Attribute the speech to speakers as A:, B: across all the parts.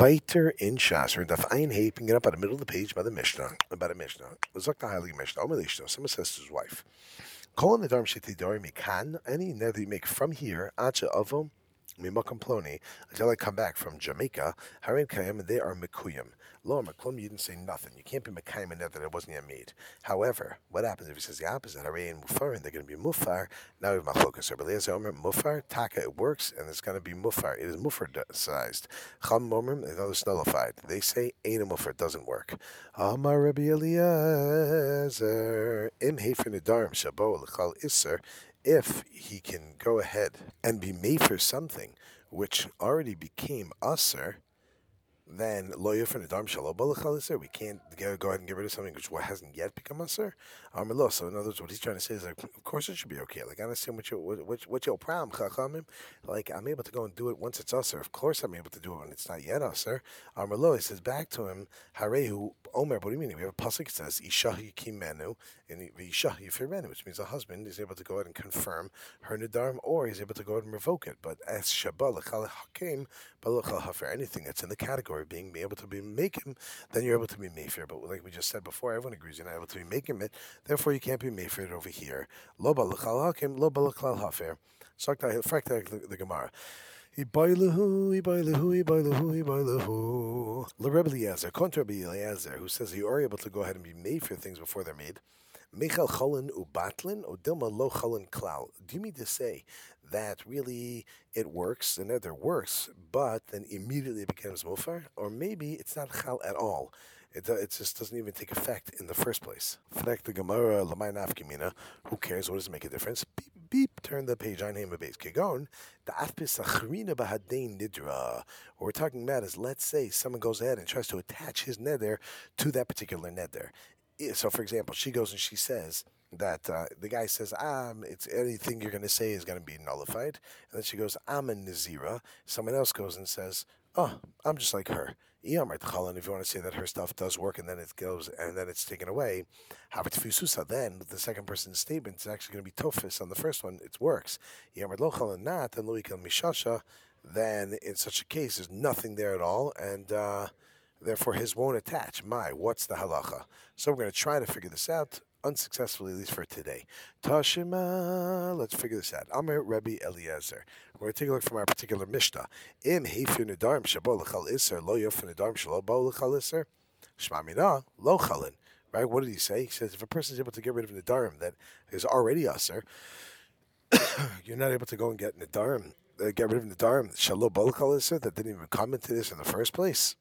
A: Weiter in Shas, we're in Daf Ein Hey, picking up at the middle of the page by the Mishnah, about a Mishnah. Zok the Heilige Mishnah, Omer Lishto, someone says to his wife, Kol in the Darm Sheti Dorim Mikan, any net that you make from here, Acha Avom, Mimakam Ploni, until I come back from Jamaica, Harin Kayam, and they are Mikuyam. Lo Maklum, you didn't say nothing. You can't be Mekayim net that it wasn't yet made. However, what happens if he says the opposite, Harin Mufar, and they're going to be Mufar, now we have Machlokas. But Eliezer Omer, Mufar, Taka, it works, and it's going to be Mufar. It is Mufar sized. Cham Omer, another nullified. They say Ain't a Mufar, doesn't work. Amar Rabbi Eliezer, Im Hefer Shabo, Lechal Isser, if he can go ahead and be made for something which already became usser, then lo yifrin adam shalom We can't go, go ahead and get rid of something which hasn't yet become usser. Um, so in other words, what he's trying to say is like, of course it should be okay. Like I understand what your what, what your problem, chachamim. Like I'm able to go and do it once it's usser. Of course I'm able to do it when it's not yet usser. Um, he says back to him, harehu omer. What do you mean? We have a pasuk that says isha yikimenu and isha yifirenu, which means a husband is able to go ahead and confirm her nidarm, or he's able to go ahead and revoke it. But as hakim, anything that's in the category of being able to be making, then you're able to be mayfair. But like we just said before, everyone agrees you're not able to be making it. Therefore, you can't be mayfair over here. Lo balachal hakim, lo balachal hafer. Sakta the Gemara. Ibailahu, Ibailahu, Ibailahu, Ibailahu. Le Rebbe Eliezer, contra Eliezer, who says you are able to go ahead and be made for things before they're made. Michal Cholin Ubatlin or Dilma Lo Cholin Klal. Do you mean to say that really it works and that works, but then immediately it becomes Mufar? Or maybe it's not Chal at all. It, uh, it just doesn't even take effect in the first place. The Gemara Nafkimina. Who cares? What does it make a difference? Beep, beep. Turn the page on him a base. Kegon. The Afpis Achrina Bahadein Nidra. What we're talking about is let's say someone goes ahead and tries to attach his nether to that particular nether so for example, she goes and she says that uh, the guy says, "Um, it's anything you're going to say is going to be nullified," and then she goes, "I'm a nazira." Someone else goes and says, "Oh, I'm just like her." If you want to say that her stuff does work and then it goes and then it's taken away, then the second person's statement is actually going to be tofis on the first one. It works. not, then in such a case, there's nothing there at all, and. Uh, Therefore, his won't attach. My, what's the halacha? So we're going to try to figure this out unsuccessfully, at least for today. Tashima, let's figure this out. Amir Rebbe Eliezer. We're going to take a look from our particular Mishnah. Im hefir nedarim shabo l'chal iser lo yofir nedarim shalo l'chal iser lo chalin. Right? What did he say? He says if a person is able to get rid of nedarim that is already usher, you're not able to go and get nedarim, uh, get rid of nedarim shalo l'chal iser that didn't even come into this in the first place.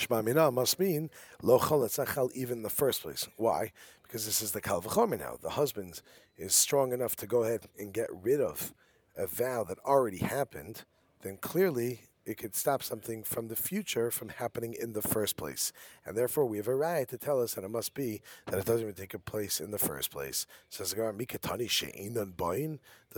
A: Shema Mina must mean lo chal even in the first place. Why? Because this is the kal now. The husband is strong enough to go ahead and get rid of a vow that already happened. Then clearly it could stop something from the future from happening in the first place. And therefore, we have a right to tell us that it must be that it doesn't even take place in the first place. Says Does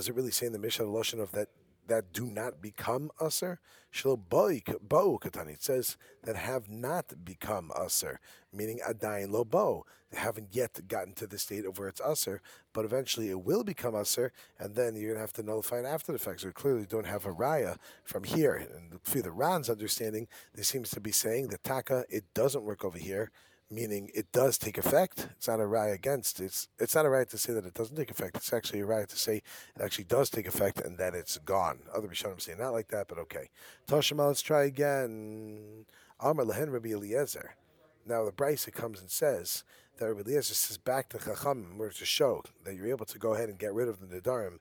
A: it really say in the Mishnah Loshan of that that do not become. Shlo bo katani. It says that have not become usher, meaning adayin lo bo. They haven't yet gotten to the state of where it's usher, but eventually it will become usher, and then you're gonna have to nullify it after the fact. So clearly don't have a raya from here. And through the Ran's understanding, there seems to be saying that taka it doesn't work over here meaning it does take effect. It's not a right against. It's it's not a right to say that it doesn't take effect. It's actually a right to say it actually does take effect and then it's gone. Other Rishonim say not like that, but okay. Toshima, let's try again. Amar lehen Rabbi Eliezer. Now the Brisa comes and says that Rabbi Eliezer says back to Chacham, where to show that you're able to go ahead and get rid of the Nidarim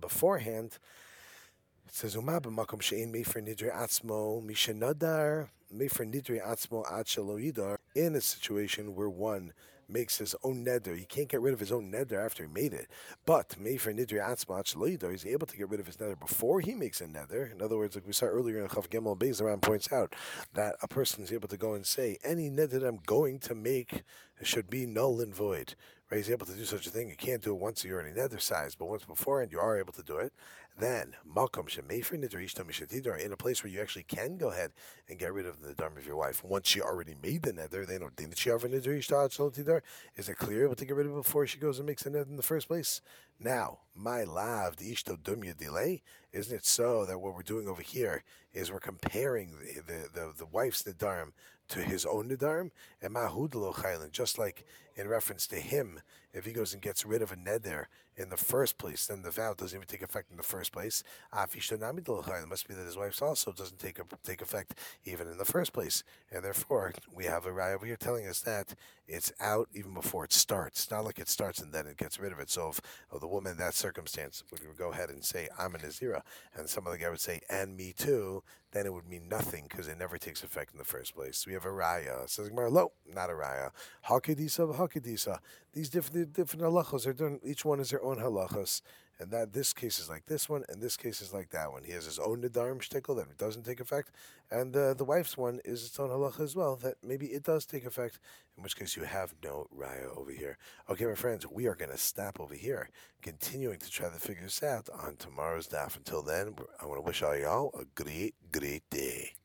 A: beforehand. It says Umab makom she'in mefer nidre atzmo mishenadar mefer nidre atzmo ad shelo in a situation where one makes his own neder. He can't get rid of his own neder after he made it. But Mefer Nidri Atzmach Leader, he's able to get rid of his neder before he makes a neder. In other words, like we saw earlier in Chav Gimel Beis, points out that a person is able to go and say, any neder I'm going to make should be null and void. Right? He's able to do such a thing. You can't do it once you're nether size, but once beforehand you are able to do it. Then Malcolm Shemefer Nidrishta Mishatidar in a place where you actually can go ahead and get rid of the Nidar of your wife. Once she already made the nether, they don't think that she ever Nidrishta Tidar. Is it clear able to get rid of it before she goes and makes the nether in the first place? Now, my love, the Ishto Dumya delay, isn't it so that what we're doing over here is we're comparing the the, the, the wife's Nidarim to his own Nidarim, and Mahudlo Chaylan, just like in reference to him, if he goes and gets rid of a Neder in the first place, then the vow doesn't even take effect in the first place. It must be that his wife's also doesn't take a, take effect even in the first place, and therefore we have a raya over here telling us that it's out even before it starts. It's not like it starts and then it gets rid of it. So if, if the woman in that circumstance would go ahead and say I'm a Nazira, and some other guy would say and me too, then it would mean nothing because it never takes effect in the first place. We have a raya. Says Gemara, no, not a raya. Hakidisa, hakidisa. These different different halachos are done. Each one is their own halachos, and that this case is like this one, and this case is like that one. He has his own nedarim shtickle that doesn't take effect, and uh, the wife's one is its own halacha as well that maybe it does take effect. In which case you have no raya over here. Okay, my friends, we are going to stop over here, continuing to try to figure this out on tomorrow's daf. Until then, I want to wish all y'all a great, great, great day.